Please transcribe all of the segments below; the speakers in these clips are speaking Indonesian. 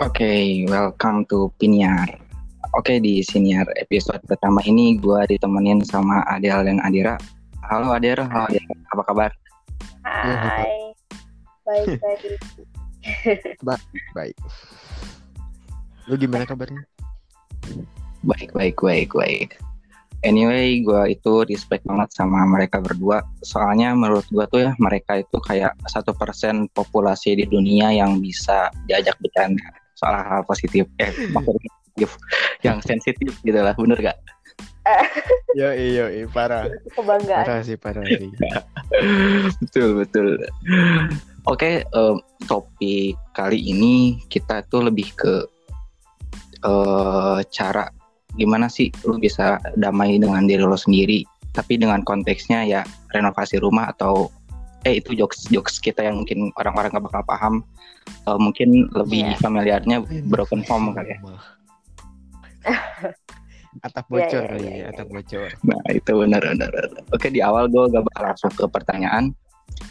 Oke, welcome to Piniar. Oke, di Siniar episode pertama ini gue ditemenin sama Adel dan Adira. Halo Adel, halo Adel, apa kabar? Hai. Baik, baik. Baik. Lu gimana kabarnya? Baik, baik, baik, baik. Anyway, gue itu respect banget sama mereka berdua. Soalnya menurut gue tuh ya, mereka itu kayak satu persen populasi di dunia yang bisa diajak bercanda soal hal positif. Eh, maksudnya positif, yang sensitif gitu lah, bener gak? Yo iyo parah. Kebanggaan. Parah sih parah sih. betul, betul. Oke, em, topik kali ini kita tuh lebih ke eh cara gimana sih lu bisa damai dengan diri lo sendiri, tapi dengan konteksnya ya renovasi rumah atau eh itu jokes jokes kita yang mungkin orang-orang gak bakal paham, Eh, mungkin lebih Iya. familiarnya broken home kali ya. Atap Iya, bocor iya, kali iya, ya, iya. atap bocor. Nah itu benar benar. Oke di awal gue gak bakal langsung ke pertanyaan.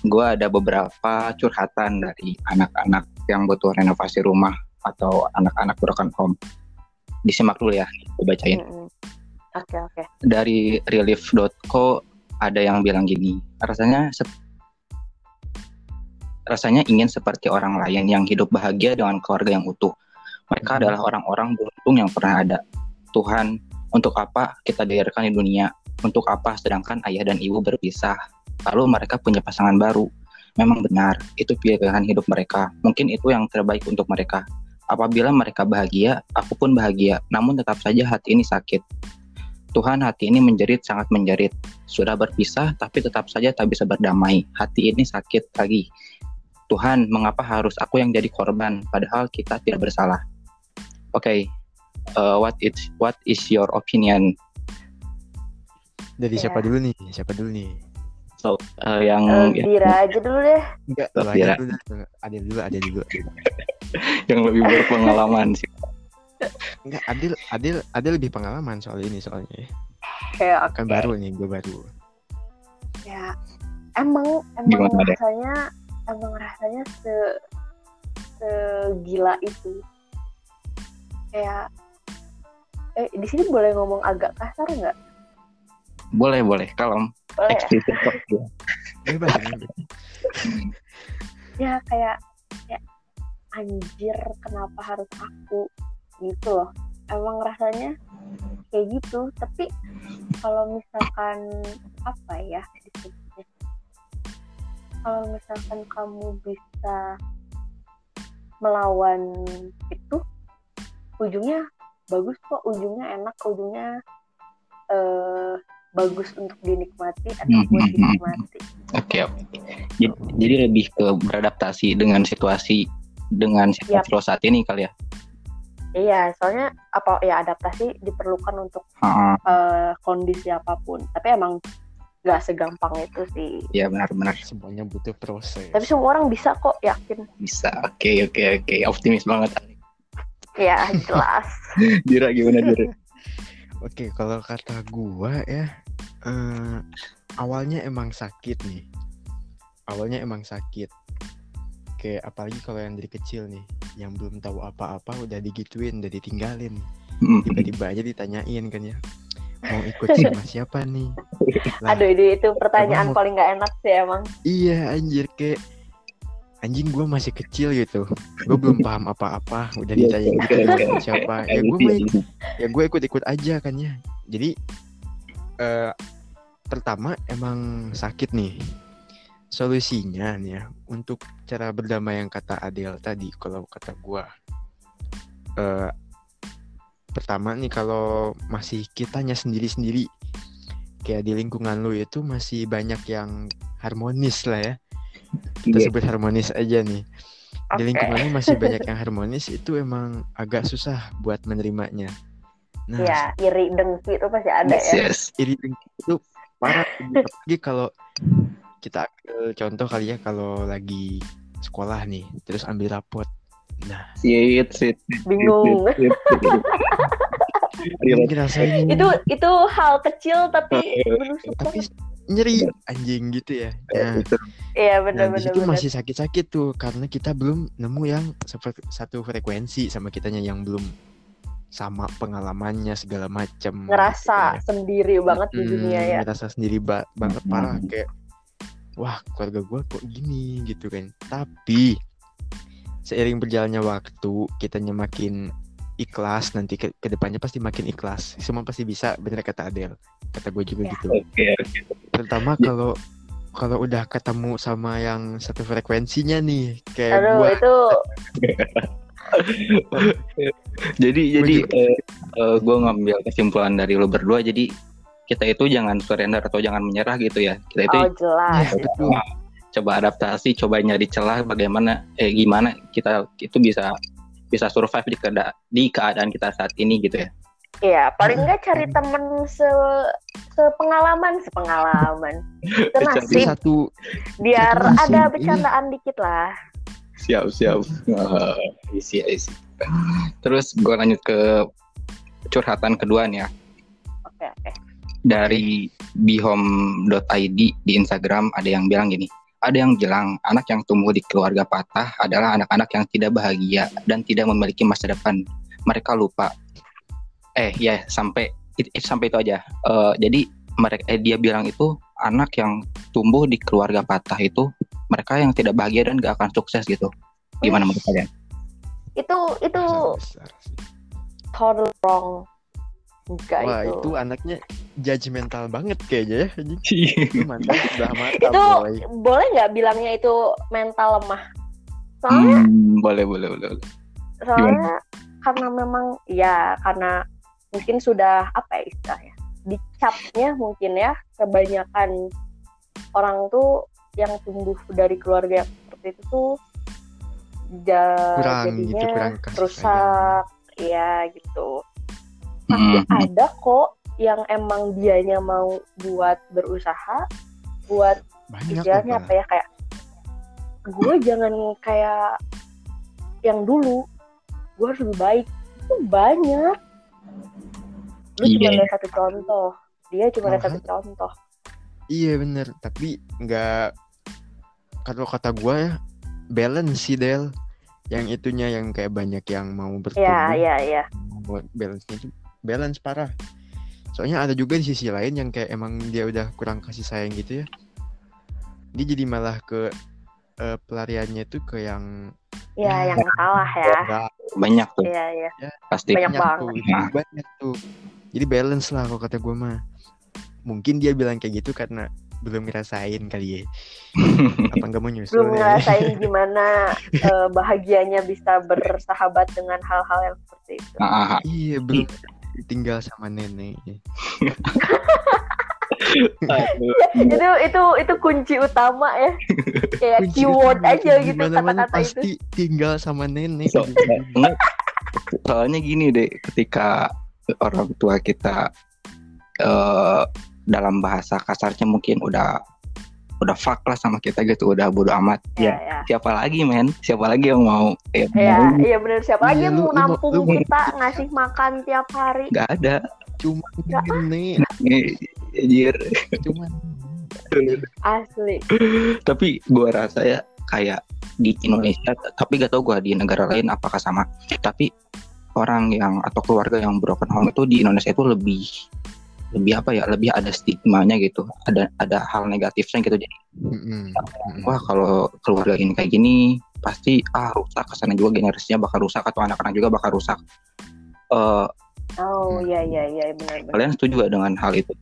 Gue ada beberapa curhatan dari anak-anak yang butuh renovasi rumah atau anak-anak broken home. Disimak dulu ya, gue bacain. Mm-mm. Oke, oke. Dari relief.co ada yang bilang gini, rasanya rasanya ingin seperti orang lain yang hidup bahagia dengan keluarga yang utuh. Mereka Hmm. adalah orang-orang beruntung yang pernah ada. Tuhan, untuk apa kita dilahirkan di dunia? Untuk apa sedangkan ayah dan ibu berpisah? Lalu mereka punya pasangan baru. Memang benar, itu pilihan hidup mereka. Mungkin itu yang terbaik untuk mereka. Apabila mereka bahagia, aku pun bahagia. Namun tetap saja hati ini sakit. Tuhan hati ini menjerit sangat menjerit. Sudah berpisah tapi tetap saja tak bisa berdamai. Hati ini sakit lagi. Tuhan, mengapa harus aku yang jadi korban padahal kita tidak bersalah? Oke. uh, what is what is your opinion? Dari Ya. siapa dulu nih? Siapa dulu nih? So, uh, yang Eh, yang, Dira aja dulu deh. Enggak, aja Dira. dulu. Ada dulu, ada dulu. yang lebih berpengalaman sih. Enggak, Adil, Adil, Adil lebih pengalaman soal ini soalnya. ya. Kayak Kan oke. baru nih, gue baru. Ya, emang emang Gimana, rasanya emang rasanya se segila itu. Kayak eh di sini boleh ngomong agak kasar nggak? Boleh boleh kalem. Boleh. ya? Ya. Bebas, ya kayak ya anjir kenapa harus aku gitu loh emang rasanya kayak gitu tapi kalau misalkan apa ya disebutnya kalau misalkan kamu bisa melawan itu ujungnya bagus kok ujungnya enak ujungnya eh, bagus untuk dinikmati atau Hmm, buat hmm, hmm. dinikmati Oke oke. Jadi, jadi lebih ke beradaptasi dengan situasi dengan situasi lo saat ini kali ya. Iya, soalnya apa ya adaptasi diperlukan untuk eh, kondisi apa pun. Tapi emang nggak segampang itu sih. ya benar-benar Semuanya butuh proses. Tapi semua orang bisa kok yakin. bisa. Oke oke oke. Optimis banget. Ya jelas. Dira gimana Dira? Oke, kalau kata gua ya, eh, awalnya emang sakit nih. Awalnya emang sakit. Kayak apalagi kalau yang dari kecil nih, yang belum tahu apa-apa udah digituin, udah ditinggalin. Hmm, Tiba-tiba aja ditanyain kan ya, mau ikut sama siapa nih? Lah, Aduh, ini itu pertanyaan mau- paling nggak enak sih emang. Iya anjir kayak anjing gua masih kecil gitu. Gue belum paham apa-apa, udah Iya, ditanya oke, gitu ikut siapa. Ya gue mau ikut ya gue ikut-ikut aja kan ya jadi eh pertama emang sakit nih solusinya nih ya untuk cara berdamai yang kata Adel tadi kalau kata gua eh pertama nih kalau masih kitanya sendiri-sendiri kayak di lingkungan lu itu masih banyak yang harmonis lah ya kita Iya. sebut harmonis aja nih di Oke. lingkungan lu masih banyak yang harmonis itu emang agak susah buat menerimanya nah Ya, iri dengki itu pasti ada Yes, ya. yes. iri dengki itu parah apalagi kalau kita ambil contoh kali ya kalau lagi sekolah nih terus ambil rapot nah Sit, sit, sit, Bingung. sit, sit, sit. Rasanya Itu itu hal kecil tapi menusuk tapi nyeri anjing gitu ya. Nah, itu iya nah bener di bener situ bener masih sakit-sakit tuh karena kita belum nemu yang seper- satu frekuensi sama kitanya yang belum sama pengalamannya segala macam. ngerasa gitu sendiri banget di Hmm, dunia ya ngerasa sendiri ba- banget Hmm. parah kayak wah keluarga gue kok gini gitu kan tapi seiring berjalannya waktu kitanya makin ikhlas nanti ke ke depannya pasti makin ikhlas semua pasti bisa bener kata Adel kata gue juga Ya. gitu oke oke. terutama Ya. kalau kalau udah ketemu sama yang satu frekuensinya nih kayak aduh gue itu Jadi Gua jadi juga- eh, gue ngambil kesimpulan dari lo berdua. Jadi kita itu jangan surrender atau jangan menyerah gitu ya. Kita itu oh jelas Iya, betul. Coba adaptasi, coba nyari celah bagaimana eh gimana kita itu bisa bisa survive di keada- di keadaan kita saat ini gitu ya. Iya, paling nggak cari temen se sepengalaman, sepengalaman. Itu Cari Itu nasib, satu biar satu ada iya. bercandaan dikit lah. Siap siap. Ah, isi isi. Terus gue lanjut ke curhatan kedua nih ya. Oke, oke. dari bihome.id di Instagram ada yang bilang gini, ada yang bilang anak yang tumbuh di keluarga patah adalah anak-anak yang tidak bahagia dan tidak memiliki masa depan. Mereka lupa. Eh ya sampai it- it- sampai itu aja. Eh, jadi mereka eh, dia bilang itu anak yang tumbuh di keluarga patah itu mereka yang tidak bahagia dan gak akan sukses gitu. Gimana menurut kalian? Itu itu besar total wrong. Enggak Wah itu. itu anaknya judgmental banget kayaknya ya anjing. Itu mantap udah mantap Itu boy. boleh nggak bilangnya itu mental lemah? Soalnya Hmm, boleh boleh boleh. boleh. soalnya karena memang ya karena mungkin sudah apa ya istilahnya dicapnya mungkin ya kebanyakan orang tuh yang tumbuh dari keluarga yang seperti itu tuh ja- Kurang jadinya gitu, kurang kasih rusak ya gitu tapi Hmm, ada kok yang emang dianya mau buat berusaha buat istilahnya apa ya kayak gue jangan kayak yang dulu. Gue harus lebih baik. Itu banyak. Lu cuma Iya. ada satu contoh. Dia cuma ada satu contoh. Iya bener, tapi nggak kalau kata gue ya balance sih Del. Yang itunya yang kayak banyak yang mau bertumbuh, ya ya ya mau balance-nya itu balance parah. Soalnya ada juga di sisi lain yang kayak emang dia udah kurang kasih sayang gitu ya. Dia jadi malah ke eh, pelariannya tuh ke yang ya yang kalah ya nggak banyak tuh ya ya pasti. Banyak banyak banget. tuh, Nah. banyak tuh. Jadi balance lah kalau kata gue mah. Mungkin dia bilang kayak gitu karena belum ngerasain kali ya. Apa nggak mau nyusul belum ya? ngerasain gimana eh, bahagianya bisa bersahabat dengan hal-hal yang seperti itu Ah, ah, ah. Iya belum tinggal sama nenek. Aduh. itu itu itu kunci utama ya kayak Kunci keyword utama aja gitu kata-kata itu pasti tinggal sama nenek. So- Enggak. soalnya gini deh ketika orang tua kita eh dalam bahasa kasarnya mungkin udah udah fuck lah sama kita gitu udah bodo amat. Ya ya ya siapa lagi men? Siapa lagi yang mau ya, Iya, mau iya bener. Siapa lagi Iya, yang lu- mau lu nampung lu mau- kita ngasih makan tiap hari? nggak ada. Cuma Eh, anjir. cuma Asli. tapi gua rasa ya kayak di Indonesia tapi gak tau gua di negara lain apakah sama. Tapi orang yang atau keluarga yang broken home itu di Indonesia itu lebih lebih apa ya lebih ada stigmanya gitu ada ada hal negatifnya gitu. Jadi mm-mm. wah kalau keluarga ini kayak gini pasti ah rusak ke sana juga generasinya bakal rusak atau anak-anak juga bakal rusak. Eh, Oh iya iya iya benar benar. kalian setuju gak dengan hal itu?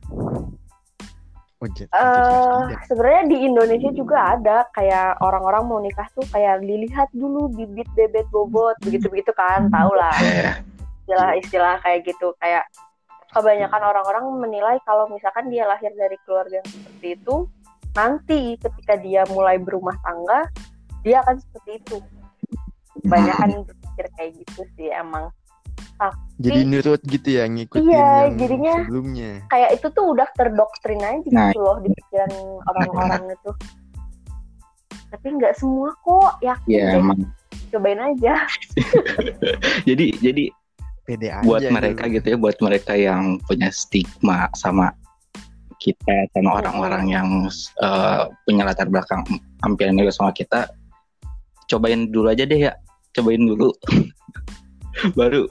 Oh, Eh tidak. sebenarnya di Indonesia juga ada kayak orang-orang mau nikah tuh kayak dilihat dulu bibit bebet bobot begitu-begitu kan tau lah. Eh. Istilah-istilah kayak gitu kayak kebanyakan orang-orang menilai kalau misalkan dia lahir dari keluarga yang seperti itu nanti ketika dia mulai berumah tangga dia akan seperti itu kebanyakan berpikir kayak gitu sih emang Jadi nurut gitu ya ngikutin Iya, yang jadinya- sebelumnya. kayak itu tuh udah terdoktrin aja Nah. gitu loh di pikiran orang-orang itu tapi nggak semua kok yakin ya deh. emang cobain aja jadi jadi Pede aja buat gitu. mereka gitu. ya buat mereka yang punya stigma sama kita sama orang-orang yang eh, punya latar belakang hampir mirip sama kita cobain dulu aja deh ya. Cobain dulu. Baru.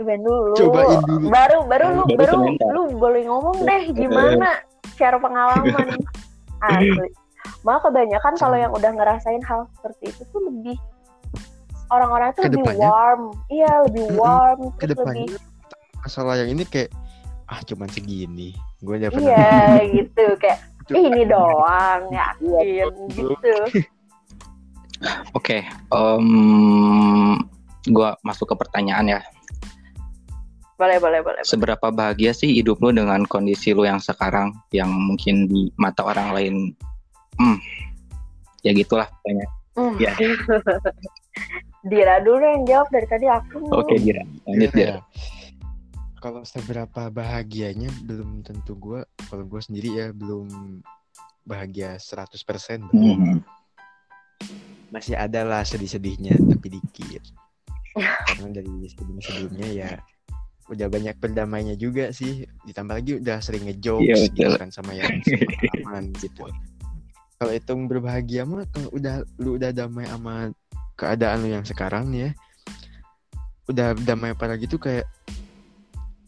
Cobain dulu. Cobain dulu. baru baru lu Baru baru komentar. lu boleh ngomong deh gimana share pengalaman. Asli. Malah kebanyakan kalau yang udah ngerasain hal seperti itu tuh lebih orang-orang tuh lebih Kedepannya- warm iya lebih warm terus Ke depannya lebih masalah yang ini kayak ah cuman segini. Gue pernah. iya gitu kayak Cuma- "Ih, ini doang yakin gitu oke em, gua masuk ke pertanyaan ya boleh boleh boleh seberapa bahagia sih hidup lu dengan kondisi lu yang sekarang yang mungkin di mata orang lain hmm ya gitulah pokoknya Hmm. Ya. Dira dulu yang jawab dari tadi aku oke Dira lanjut Dira Ya. Kalau seberapa bahagianya belum tentu gue, kalau gue sendiri ya belum bahagia 100% belum. Hmm. Masih ada lah sedih-sedihnya tapi dikit. Karena dari sebelum-sebelumnya ya udah banyak perdamainya juga sih. Ditambah lagi udah sering ngejokes Iya, gitu kan sama yang pengalaman gitu. Kalau hitung berbahagia mah kalau udah lu udah damai sama keadaan lu yang sekarang nih ya. Udah damai apa lagi tuh kayak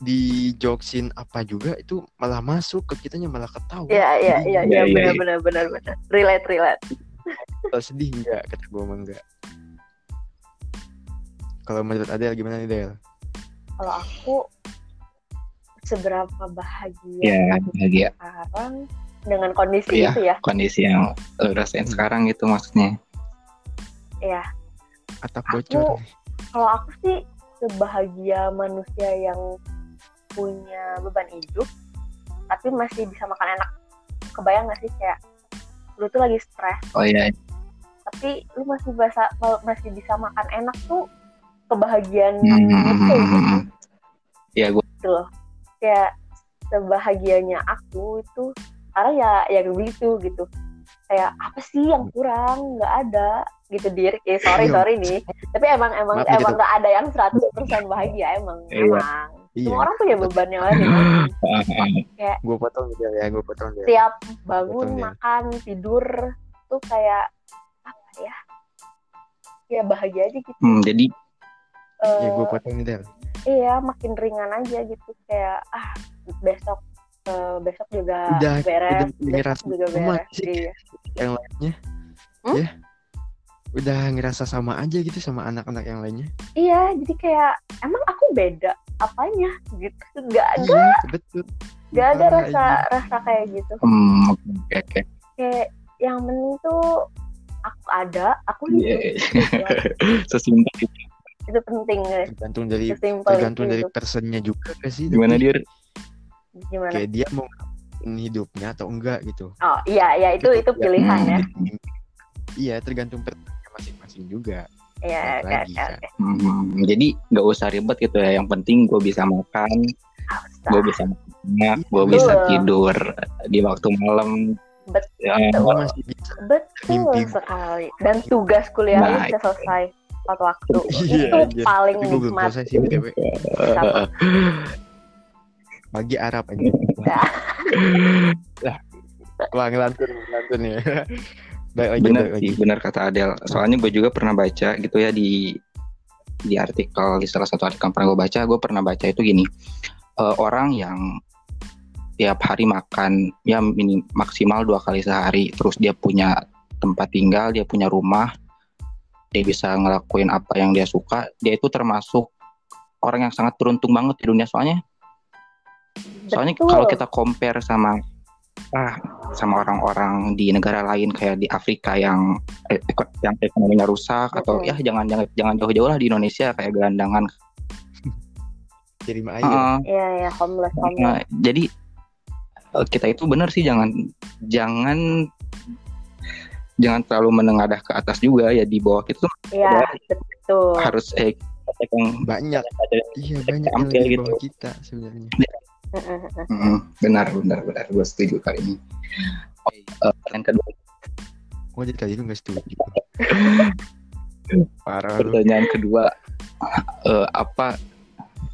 di jokesin apa juga itu malah masuk ke kitanya malah ketawa. Iya iya Jadi iya Iya, iya iya, benar iya. benar benar benar. Relate relate. Kalau sedih enggak kata gue mah enggak. Kalau menurut Adel gimana nih Del? Kalau aku seberapa bahagia ya bahagia sekarang dengan kondisi Iya. itu ya. kondisi yang lu rasain sekarang gitu maksudnya Ya, Atap bocor. kalau aku sih sebahagia manusia yang punya beban hidup tapi masih bisa makan enak. Kebayang gak sih kayak lu tuh lagi stres oh iya tapi lu masih bisa masih bisa makan enak tuh kebahagiaan Hmm, itu hmm, hmm, hmm. ya gue gitu loh kayak sebahagianya aku itu sekarang ya ya begitu gitu kayak apa sih yang kurang nggak ada gitu dir eh, sorry Iya. sorry nih tapi emang emang Maaf nih, emang nggak ada yang 100% bahagia emang Iya. emang Iya. semua orang punya beban yang lain Gue potong Del ya, gue potong Del. tiap bangun Del. makan tidur tuh kayak apa ya ya bahagia aja gitu Hmm, jadi Ya Eh, gue potong Del. iya makin ringan aja gitu kayak ah besok eh, besok juga Udah- beres udah besok ngerasa juga sama beres sih. iya Yang lainnya. Hmm? Ya. Udah ngerasa sama aja gitu sama anak-anak yang lainnya. iya jadi kayak emang aku beda apanya gitu nggak ada Iya, betul. nggak ada rasa iya. rasa kayak gitu hmm, oke oke kayak yang penting tuh aku ada aku hidup Iya. gitu. sesimpel itu itu penting guys Tergantung dari tergantung itu dari personnya juga gak sih? gimana dir gimana Kayak dia mau hidupnya atau enggak gitu. oh iya iya itu itu Gitu. pilihan ya. Iya, tergantung masing-masing juga. iya lagi, oke kan. Hmm, jadi nggak usah ribet gitu ya yang penting gue bisa makan gue bisa makan gue bisa tidur di waktu malam Betul. ya, masih bisa. Betul Mimpi. sekali. Dan tugas kuliah Nah, bisa selesai tepat waktu. Iya, itu anjir. paling nikmat. sih Bagi Arab aja. Lah, Wah, ngelantun, ngelantun ya. Baik lagi, bener baik sih lagi. bener kata Adel soalnya gue juga pernah baca gitu ya di di artikel di salah satu artikel yang pernah gue baca gue pernah baca itu gini eh, orang yang tiap hari makan ya minim, maksimal dua kali sehari terus dia punya tempat tinggal dia punya rumah dia bisa ngelakuin apa yang dia suka dia itu termasuk orang yang sangat beruntung banget di dunia soalnya soalnya Betul. kalau kita compare sama ah sama orang-orang di negara lain kayak di Afrika yang eh, eko- yang ekonominya rusak atau Mm-mm. ya jangan jangan jangan jauh-jauh lah di Indonesia kayak gelandangan aja. Heeh. Iya ya homeless homeless. Nah, jadi eh, kita itu benar sih jangan jangan jangan terlalu menengadah ke atas juga ya di bawah kita tuh Iya betul. harus eh Banyak. Iya, banyak yang gitu. kita sebenarnya. Benar benar benar gue setuju kali ini. Oh, pertanyaan kedua Oh, jadi kali itu gak setuju. Parah lu. pertanyaan kedua eh, apa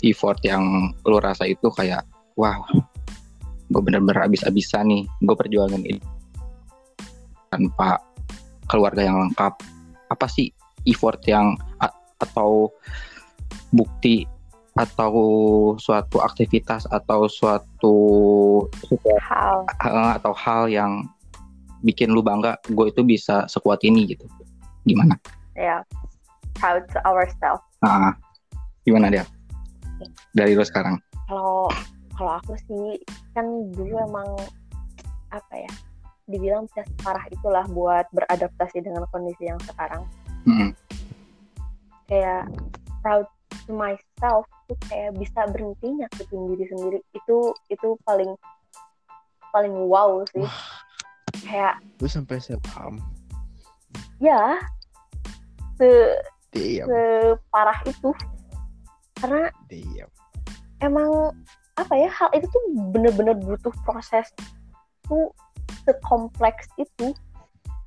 effort yang lo rasa itu kayak wah gue bener-bener abis-abisan nih gue perjuangin ini tanpa keluarga yang lengkap apa sih effort yang atau bukti atau suatu aktivitas atau suatu hal. atau hal yang bikin lu bangga gue itu bisa sekuat ini gitu. Gimana? Ya. Proud to ourselves nah, gimana dia dari lu sekarang. Kalau kalau aku sih kan dulu emang apa ya dibilang bisa separah itulah buat beradaptasi dengan kondisi yang sekarang. Mm-mm. kayak proud to myself tuh kayak bisa berhenti nyakitin diri sendiri. Itu itu paling paling wow sih. Kayak Lu sampai sepaham. ya. Se Damn, separah itu. Karena damn. emang apa ya hal itu tuh bener-bener butuh proses tuh sekompleks itu.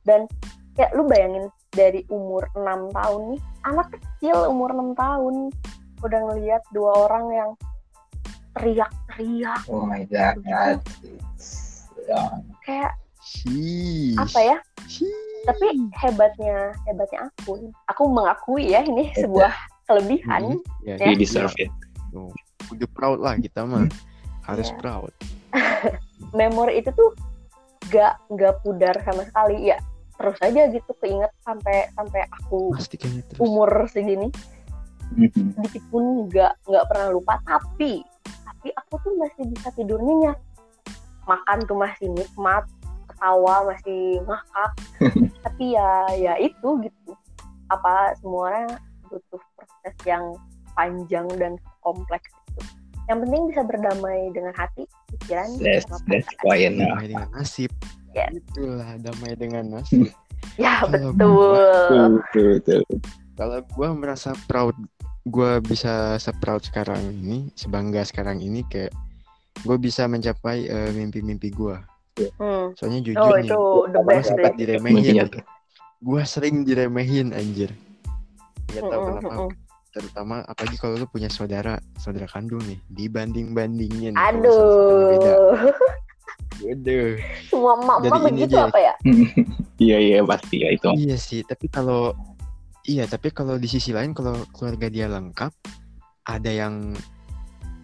Dan kayak lu bayangin dari umur 6 tahun nih anak kecil umur 6 tahun. Udah ngelihat dua orang yang teriak-teriak. Oh my god kayak Sheesh. apa ya? Sheesh. tapi hebatnya hebatnya aku aku mengakui ya ini sebuah kelebihan. Ya, Ya. you deserve it. Udah proud lah kita mah. Harus Iya. proud. memori itu tuh gak gak pudar sama sekali. Ya terus aja gitu keinget sampai sampai aku Pasti kayaknya terus. umur segini. Mhm. sedikit pun nggak nggak pernah lupa tapi tapi aku tuh masih bisa tidur nyenyak. Makan tuh masih nikmat ketawa masih ngakak. Tapi ya ya itu gitu. Apa semua orang butuh proses yang panjang dan kompleks itu yang penting bisa berdamai dengan hati pikiran that's that's why dengan nasib. Ya. Itulah damai dengan nasib. ya Kalau betul betul betul Kalau gue merasa proud, gue bisa seproud sekarang ini, sebangga sekarang ini kayak gue bisa mencapai eh, mimpi-mimpi gue. Hmm. Soalnya jujur oh nih, gue sempat diremehin. Gue sering diremehin anjir. Gak tau Mm-mm, kenapa. mm-mm. Terutama apalagi kalau lu punya saudara, saudara kandung nih, misalnya saudara beda. semua emak-emak begitu dia. apa ya iya iya pasti ya itu Iya sih, tapi kalau iya, tapi kalau di sisi lain kalau keluarga dia lengkap, ada yang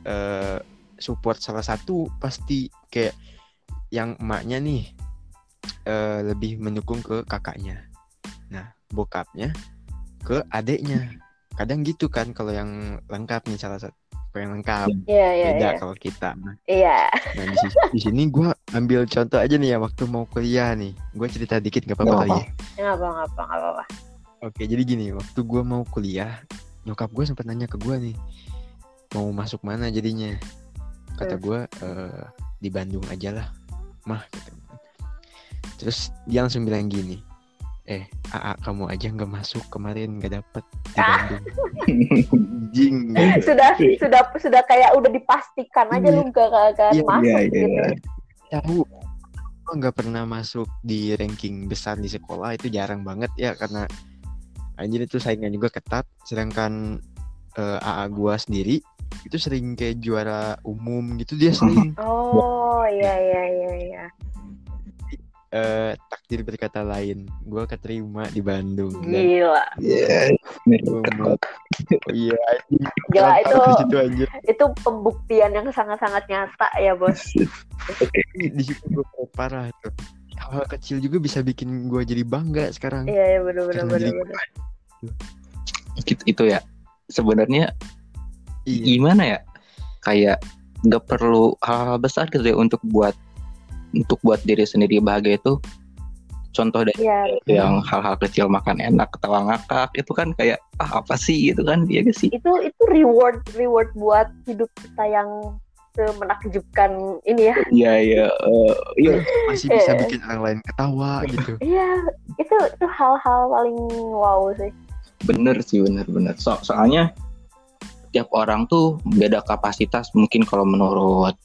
eh support salah satu pasti kayak yang emaknya nih eh lebih mendukung ke kakaknya. Nah, bokapnya ke adeknya. Kadang gitu kan kalau yang lengkap nih salah satu yang lengkap iya iya beda iya kalau kita. iya Nah di sini, di sini gue ambil contoh aja nih ya waktu mau kuliah nih. Gue cerita dikit gak apa-apa Nggak kali ya. nggak apa nggak apa nggak apa Oke, jadi gini, waktu gua mau kuliah, nyokap gue sempat nanya ke gua nih, mau masuk mana jadinya? Kata Hmm. gua eh, di Bandung aja lah, mah. Terus dia langsung bilang gini, eh, AA kamu aja nggak masuk kemarin nggak dapet di Ah. Bandung. Anjing. gitu. sudah sudah sudah kayak udah dipastikan aja Iya. lu gak akan Iya, masuk iya gitu iya Tahu, gua nggak pernah masuk di ranking besar di sekolah itu jarang banget ya karena anjir itu saingan juga ketat. Sedangkan eh, AA gua sendiri itu sering kayak juara umum gitu dia sering oh iya iya iya iya eh, takdir berkata lain. Gua keterima di Bandung. Gila. Iya. iya gila itu situ anjir. itu pembuktian yang sangat-sangat nyata ya bos. Di situ gua kayak parah tuh. Hal kecil juga bisa bikin gua jadi bangga sekarang. Iya iya bener Karena bener jadi- itu ya. Sebenarnya iya. gimana ya? Kayak nggak perlu hal-hal besar gitu ya untuk buat untuk buat diri sendiri bahagia itu contoh dari iya yang hal-hal kecil makan enak ketawa ngakak itu kan kayak ah apa sih? gitu kan dia sih? Itu itu reward reward buat hidup kita yang menakjubkan ini ya. Iya iya eh, iya. Masih bisa Eh. bikin orang lain ketawa gitu. Iya itu itu hal-hal paling wow sih. Bener sih bener bener. So soalnya tiap orang tuh beda kapasitas mungkin kalau menurut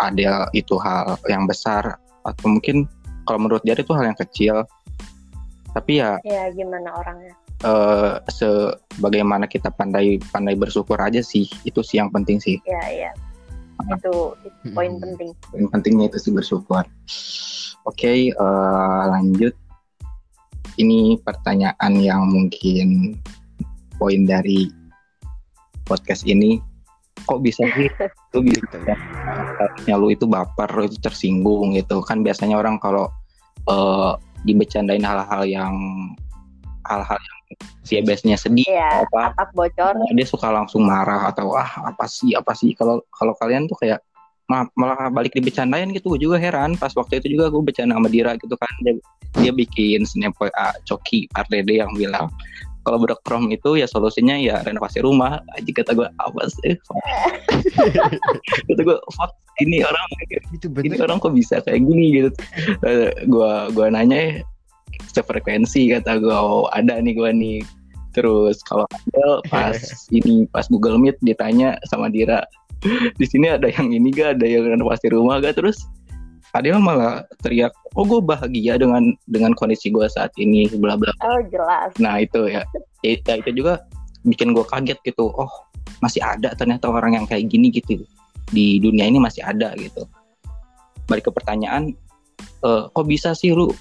Adel itu hal yang besar atau mungkin kalau menurut dia itu hal yang kecil tapi ya ya gimana orangnya eh sebagaimana kita pandai pandai bersyukur aja sih itu sih yang penting sih ya ya itu, itu poin Mm-mm. penting Yang pentingnya itu sih bersyukur. Oke, eh, lanjut. Ini pertanyaan yang mungkin poin dari podcast ini. Kok bisa sih lu bisa harusnya lu itu baper, lu itu tersinggung gitu. Kan biasanya orang kalau eh, dibecandain hal-hal yang hal-hal yang si biasanya sedih ya apa atap bocor. dia suka langsung marah atau ah apa sih apa sih? Kalau kalau kalian tuh kayak ma- malah balik dibecandain gitu. Gue juga heran pas waktu itu juga gue bercanda sama Dira gitu kan. Dia, dia bikin snap WA Coki Pardede yang bilang kalau bedok prom itu ya solusinya ya renovasi rumah. Aja kata gue apa sih? Kata gue fuck ini orang itu ini bener. orang kok bisa kayak gini? Gitu. Eh, gua gua nanya eh, sefrekuensi kata gua oh ada nih gua nih. Terus kalau Adel pas ini pas Google Meet ditanya sama Dira di sini ada yang ini gak? Ada yang renovasi rumah gak? Terus Adel malah teriak oh gue bahagia dengan dengan kondisi gua saat ini bla bla. Oh jelas. Nah itu ya. Ya, itu juga bikin gua kaget gitu. Oh masih ada ternyata orang yang kayak gini gitu. Di dunia ini masih ada gitu. Balik ke pertanyaan eh, kok bisa sih lu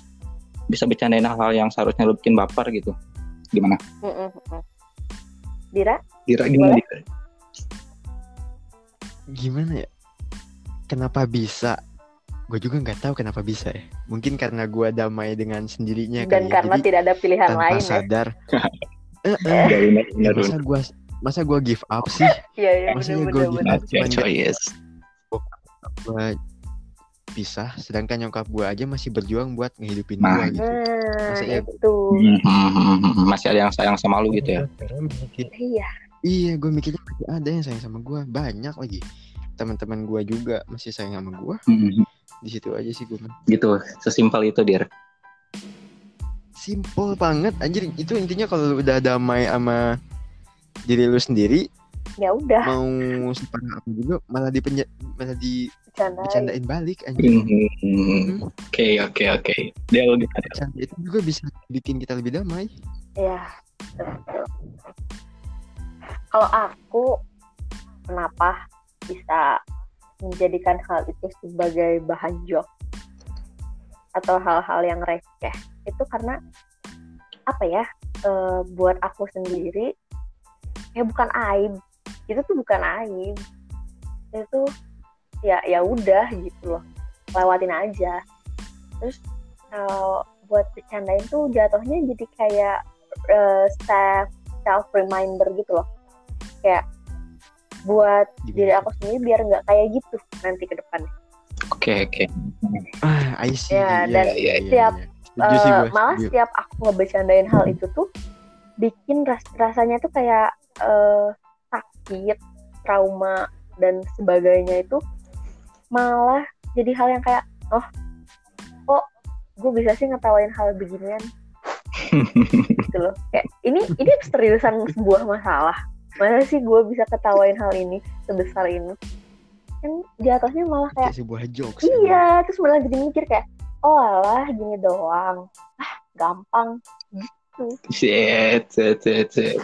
bisa bercandain hal yang seharusnya lu bikin baper gitu? Gimana? Mm-mm. Dira? Dira gimana. Dira? gimana ya? Kenapa bisa gue juga nggak tahu kenapa bisa ya mungkin karena gue damai dengan sendirinya dan kali ya. karena Jadi, tidak ada pilihan tanpa lain ya sadar Eh, eh, ya benar, masa gue masa gue give up sih iya iya bener gua bener gitu. bener benar. cuman choice. gue pisah sedangkan nyokap gue aja masih berjuang buat ngehidupin Nah. gue gitu nah Maksudnya- itu Hmm, hmm, hmm, hmm. masih ada yang sayang sama lu gitu ya iya iya gue mikirnya masih ada yang sayang sama gue banyak lagi teman-teman gue juga masih sayang sama gue Hmm, hmm. Di situ aja sih gue gitu sesimpel itu Dir. Simple banget anjir. Itu intinya kalau lu udah damai sama diri lu sendiri ya udah. mau separah apa juga malah dipenja malah bercanda dibecandain balik anjir. Hmm, hmm. oke oke oke. Dia Dir? Bercanda itu juga bisa bikin kita lebih damai. Iya, betul. Kalau aku, kenapa bisa menjadikan hal itu sebagai bahan joke atau hal-hal yang receh? Itu karena apa ya? eh, buat aku sendiri, ya bukan aib. Itu tuh bukan aib. Itu ya ya udah gitu loh, lewatin aja. Terus kalau buat bercandain tuh jatuhnya jadi kayak eh, self self reminder gitu loh kayak buat Gimana diri aku sendiri biar nggak kayak gitu nanti ke depan. Oke oke. Ah I see. Ya, Iya, dan iya, iya, tiap. Setuju sih Eh, gua, malah setuju. setiap aku ngebecandain hal itu tuh bikin ras rasanya tuh kayak eh, sakit trauma dan sebagainya itu malah jadi hal yang kayak oh kok gue bisa sih ngetawain hal beginian? Gitu loh. Kayak ini ini seriusan sebuah masalah masa sih gue bisa ketawain hal ini sebesar ini? Kan jatuhnya malah kayak kayak sebuah jokes iya terus malah jadi mikir kayak oh alah gini doang. Ah gampang. Shit shit shit shit.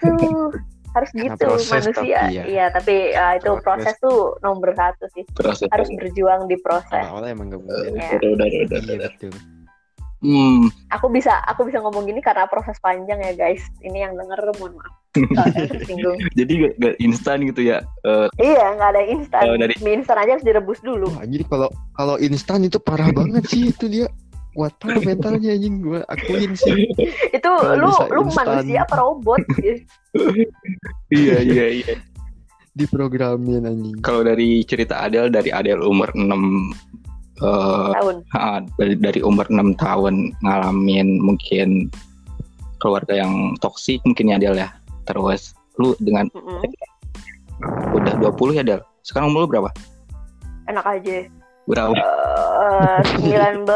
Tuh harus Karena gitu proses manusia. tapi ya. iya tapi ah, itu Proses. proses tuh nomor satu sih. Proses. Harus berjuang di proses. Awal-awal emang gak boleh. Ya. udah udah udah udah, iya udah. betul hmm. Aku bisa aku bisa ngomong gini karena proses panjang ya guys. Ini yang denger mohon maaf. Tersinggung. Jadi gak, gak instan gitu ya? Eh, iya nggak ada instan. Kalau dari- mie instan aja harus direbus dulu. Wah, anjir kalau kalau instan itu parah banget sih itu dia. Kuat parah mentalnya anjing. Gue akuin sih. Itu Kalau lu lu instan. manusia apa robot? Iya. Iya iya diprogramin anjing. Kalau dari cerita Adel dari Adel umur 6 eh tahun. ah, dari, dari umur 6 tahun ngalamin mungkin keluarga yang toksik mungkin ya Adel ya. Terus lu dengan Mm-mm. udah 20 ya Del? Sekarang umur lu berapa? Enak aja. Berapa? Eh, 19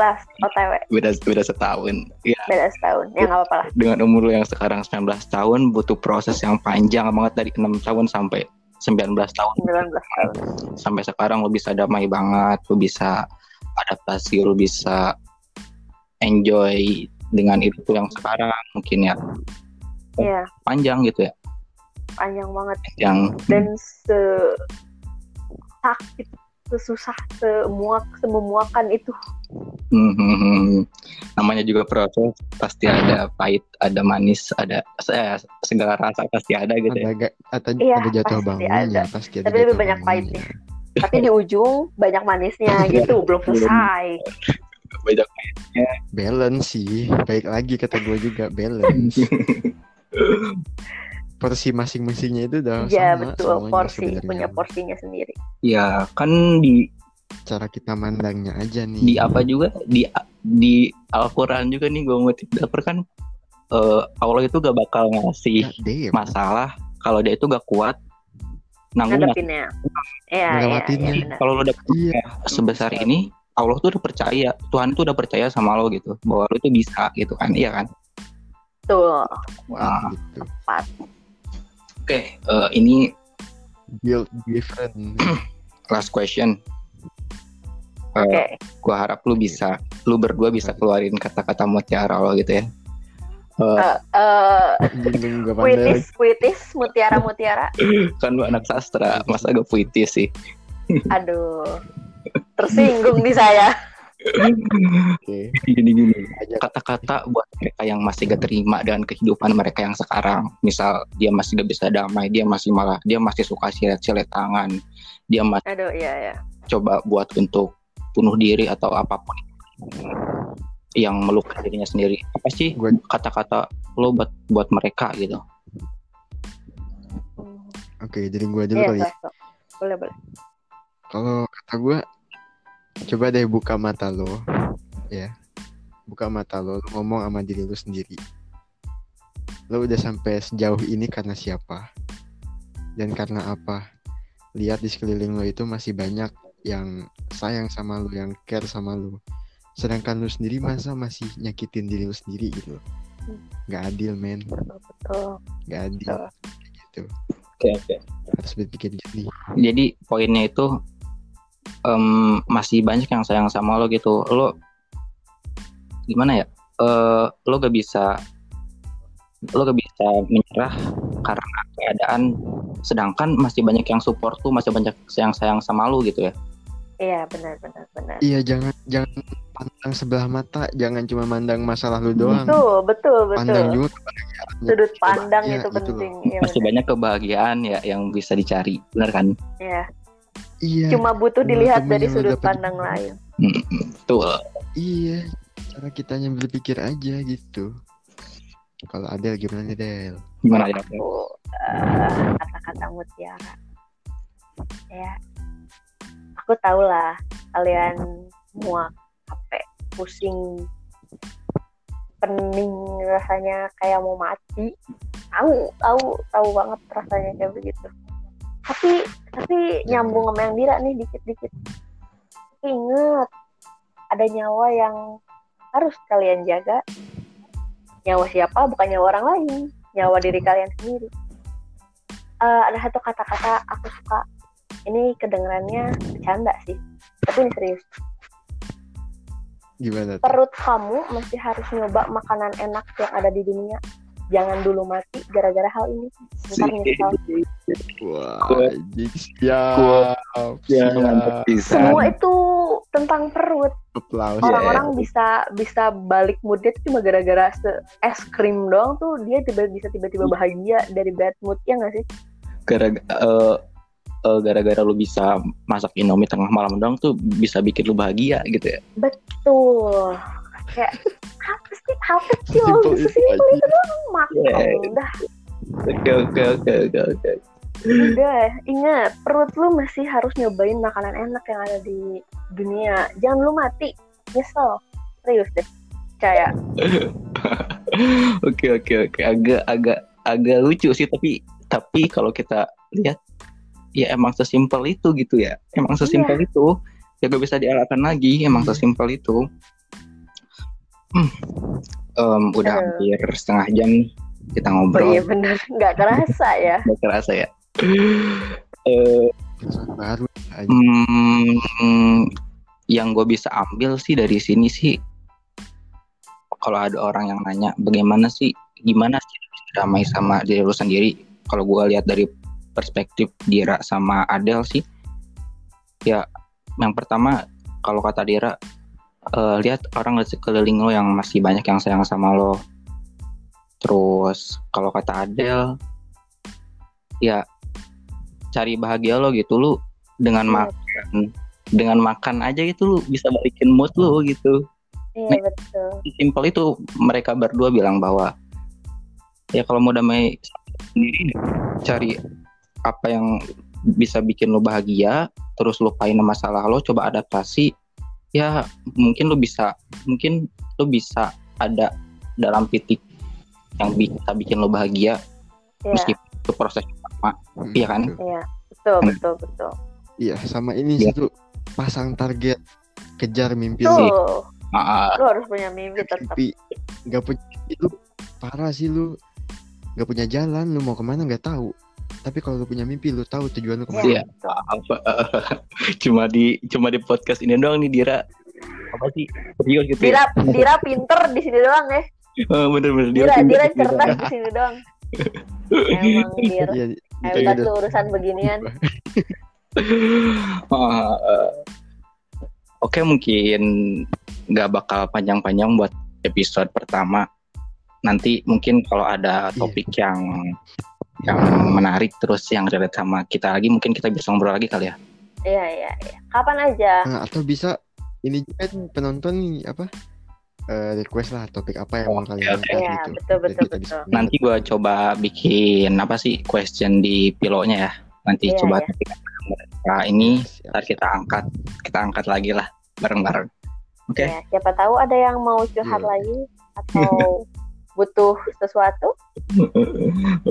OTW beda beda setahun. Ya beda setahun. Ya nggak apa-apa lah. Dengan umur lu yang sekarang 19 tahun butuh proses yang panjang banget dari 6 tahun sampai 19 tahun. 19 tahun. Sampai sekarang lu bisa damai banget lu bisa adaptasi lu bisa enjoy dengan itu yang sekarang mungkin ya. Iya. Panjang gitu ya. Panjang banget. Yang dan se sakit sesusah semuak sememuakan itu. Hmm, hmm, hmm. namanya juga proses pasti ada pahit ada manis ada eh, segala rasa pasti ada gitu ada ya agak ada, Iya, ada jatuh pasti bangunnya ada. pasti ada Tapi lebih banyak pahitnya. Tapi di ujung banyak manisnya gitu belum selesai. Banyak balance sih. Baik lagi kata gue juga balance. Porsi masing-masingnya itu udah ya sama betul. semuanya porsi sebenarnya. punya porsinya sendiri. Ya kan di cara kita mandangnya aja nih. di apa juga? Di di Al-Quran juga nih gue ngutip dapur kan eh, Allah itu gak bakal ngasih God masalah kalau dia itu gak kuat nanggung ya ya, Ngelewatinnya. ya, benar. kalau lo dapet iya sebesar ini Allah tuh udah percaya. Tuhan tuh udah percaya sama lo gitu bahwa lo tuh bisa gitu kan. Iya kan? Betul. Nah, gitu. Tepat. Oke eh, ini build different. last question. Eh, oke. gua harap lu bisa lu berdua bisa keluarin kata-kata mutiara lo gitu ya Eh, Eh, eh, belum gak pandai puitis puitis mutiara mutiara. Kan lu anak sastra masa agak puitis sih? Aduh tersinggung di saya. Oke. gini gini kata-kata buat mereka yang masih gak terima dengan kehidupan mereka yang sekarang. Misal dia masih gak bisa damai dia masih malah dia masih suka silet-silet tangan. Dia masih aduh iya ya coba buat untuk bunuh diri atau apa pun yang melukai dirinya sendiri apa sih Gua- kata-kata lo buat buat mereka gitu Oke, jadi gua dulu iya kali. ya. sok. boleh boleh Kalau kata gua coba deh buka mata lo, ya. Buka mata lo, lo ngomong sama diri lo sendiri. Lo udah sampai sejauh ini karena siapa? Dan karena apa? Lihat di sekeliling lo itu masih banyak yang sayang sama lo, yang care sama lo. Sedangkan lo sendiri masa masih nyakitin diri lo sendiri gitu loh. Gak adil, men. betul betul Gak adil. Gitu. oke oke Harus berpikir jernih. jadi poinnya itu em, masih banyak yang sayang sama lo gitu lo gimana ya Eh lo gak bisa lo gak bisa menyerah karena keadaan sedangkan masih banyak yang support tuh masih banyak yang sayang sama lo gitu ya iya benar benar benar Iya, jangan jangan pandang sebelah mata, jangan cuma mandang masalah lu doang. betul betul Pandang betul juga kebahagiaannya. sudut pandang Iya, itu gitu penting loh. iya masih benar. banyak kebahagiaan ya yang bisa dicari benar kan Iya. Iya, cuma butuh Menurut dilihat dari sudut dapet. pandang lain Hmm, tuh iya. Cara kitanya berpikir aja gitu. Kalau Adel gimana nih Del? gimana ya aku eh, kata-kata mutiara ya aku tahu lah kalian muak capek pusing pening rasanya kayak mau mati. Tahu tahu tahu banget rasanya kayak begitu. Tapi tapi nyambung sama yang Dira nih dikit-dikit. Ingat ada nyawa yang harus kalian jaga. Nyawa siapa? Bukan nyawa orang lain nyawa diri kalian sendiri. Eh, ada satu kata-kata aku suka ini kedengarannya bercanda sih. Tapi ini serius. Gimana tuh? perut kamu masih harus nyoba makanan enak yang ada di dunia. Jangan dulu mati gara-gara hal ini. Ntar nyesal Wah, Kuat. anjing, siap. ya siap. mantap pisan. Semua itu tentang perut. Orang-orang bisa bisa balik moodnya tuh cuma gara-gara es krim doang tuh. Dia tiba bisa tiba-tiba bahagia dari bad mood ya nggak sih? Gara eh, eh, gara-gara lu bisa masak Indomie tengah malam doang tuh bisa bikin lu bahagia gitu ya? Betul. Kayak apa sih hal kecil Sesimpel itu sesimpel aja. itu doang makan Yeah. udah. Oke oke oke oke oke. Udah ingat perut lu masih harus nyobain makanan enak yang ada di dunia. Jangan lu mati nyesel. Serius deh percaya. Oke oke oke. Agak agak agak lucu sih tapi tapi kalau kita lihat ya emang sesimpel itu gitu ya emang sesimpel itu ya gak bisa diarahkan lagi emang Iya. sesimpel itu hmm. Em, udah Aduh. hampir setengah jam nih kita oh ngobrol iya bener nggak kerasa ya Gak kerasa ya Eh, Sesuatu baru aja. Hmm, yang gue bisa ambil sih dari sini sih, kalau ada orang yang nanya bagaimana sih, gimana sih damai sama diri lu sendiri? Kalau gue lihat dari perspektif Dira sama Adel sih, yang pertama kalau kata Dira eh, lihat orang di sekeliling lo yang masih banyak yang sayang sama lo terus kalau kata Adel ya cari bahagia lo gitu lu dengan Iya. makan dengan makan aja gitu lu bisa balikin mood lo gitu Iya betul. simpel itu mereka berdua bilang bahwa ya kalau mau damai sendiri cari apa yang bisa bikin lo bahagia terus lupain masalah lo coba adaptasi ya mungkin lo bisa mungkin lo bisa ada dalam titik yang bisa bikin lo bahagia Iya. meskipun itu proses pertama Hmm, Iya kan? betul. Iya. Betul betul betul. Iya, sama ini sih tuh pasang target, kejar mimpi lu. Tuh, Ah, lu harus punya mimpi tetap. Mimpi nggak punya mimpi lu parah sih lu. Nggak punya jalan, lu mau ke mana nggak tahu. Tapi kalau lu punya mimpi, lu tahu tujuan lu ke mana. Iya. Apa cuma di cuma di podcast ini doang nih Dira apa sih serius gitu ya Dira, Dira pinter di sini doang ya. Eh, bener-bener Dira, pinter Dira gitu. cerdas di sini doang. Emang Dira. Hebat udah tuh urusan beginian. Eh, Oke mungkin nggak bakal panjang-panjang buat episode pertama. Nanti mungkin kalau ada Iya. topik yang yang menarik terus yang relate sama kita lagi mungkin kita bisa ngobrol lagi kali ya. Iya iya iya. Kapan aja? Nah, atau bisa ini juga nih, penonton apa? eh, request lah topik apa yang mau kalian oke. angkat Iya, gitu. betul, Biar betul, betul. Nanti gua coba bikin apa sih question di pilonya ya. Nanti Iya, coba iya. topik nah ini ntar kita angkat kita angkat lagi lah bareng-bareng. Oke. Ya, siapa tahu ada yang mau curhat Iya. lagi atau butuh sesuatu?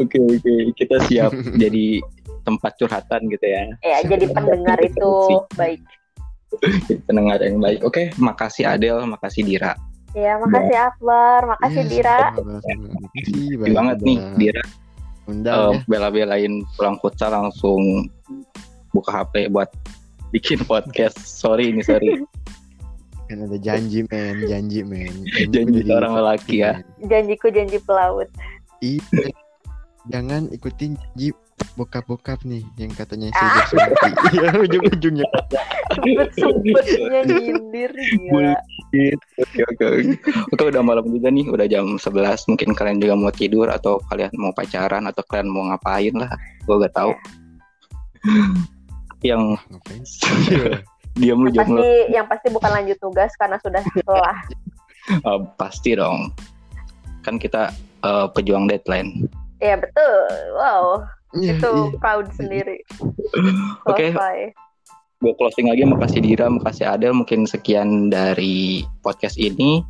Oke oke kita siap jadi tempat curhatan gitu ya. Ya, jadi pendengar itu baik. pendengar yang baik. Oke, makasih Adel, makasih Dira. Ya, makasih Akbar, makasih Yes, Dira. Terima banyak banget nih Dira Undang ya. bela-belain pulang futsal langsung buka HP buat bikin podcast. Sorry ini sorry. Kan ada janji men, janji men. Janji Jadi- seorang lelaki ya. Janjiku janji pelaut. Iya. Jangan ikutin janji bokap-bokap nih yang katanya Ah. sih seperti ya ujung-ujungnya Sempet-sempetnya nyindir gila. Oke oke. Oke udah malam juga nih, udah jam 11. Mungkin kalian juga mau tidur atau kalian mau pacaran atau kalian mau ngapain lah. Gue gak tahu. Yang ngapain Iya. Diam lu pasti yang pasti bukan lanjut tugas karena sudah lelah. Eh, pasti dong. Kan kita eh, pejuang deadline. Iya betul. Wow, Iya, itu iya. proud sendiri. Oke. Selesai. gue closing lagi makasih Dira makasih Adel mungkin sekian dari podcast ini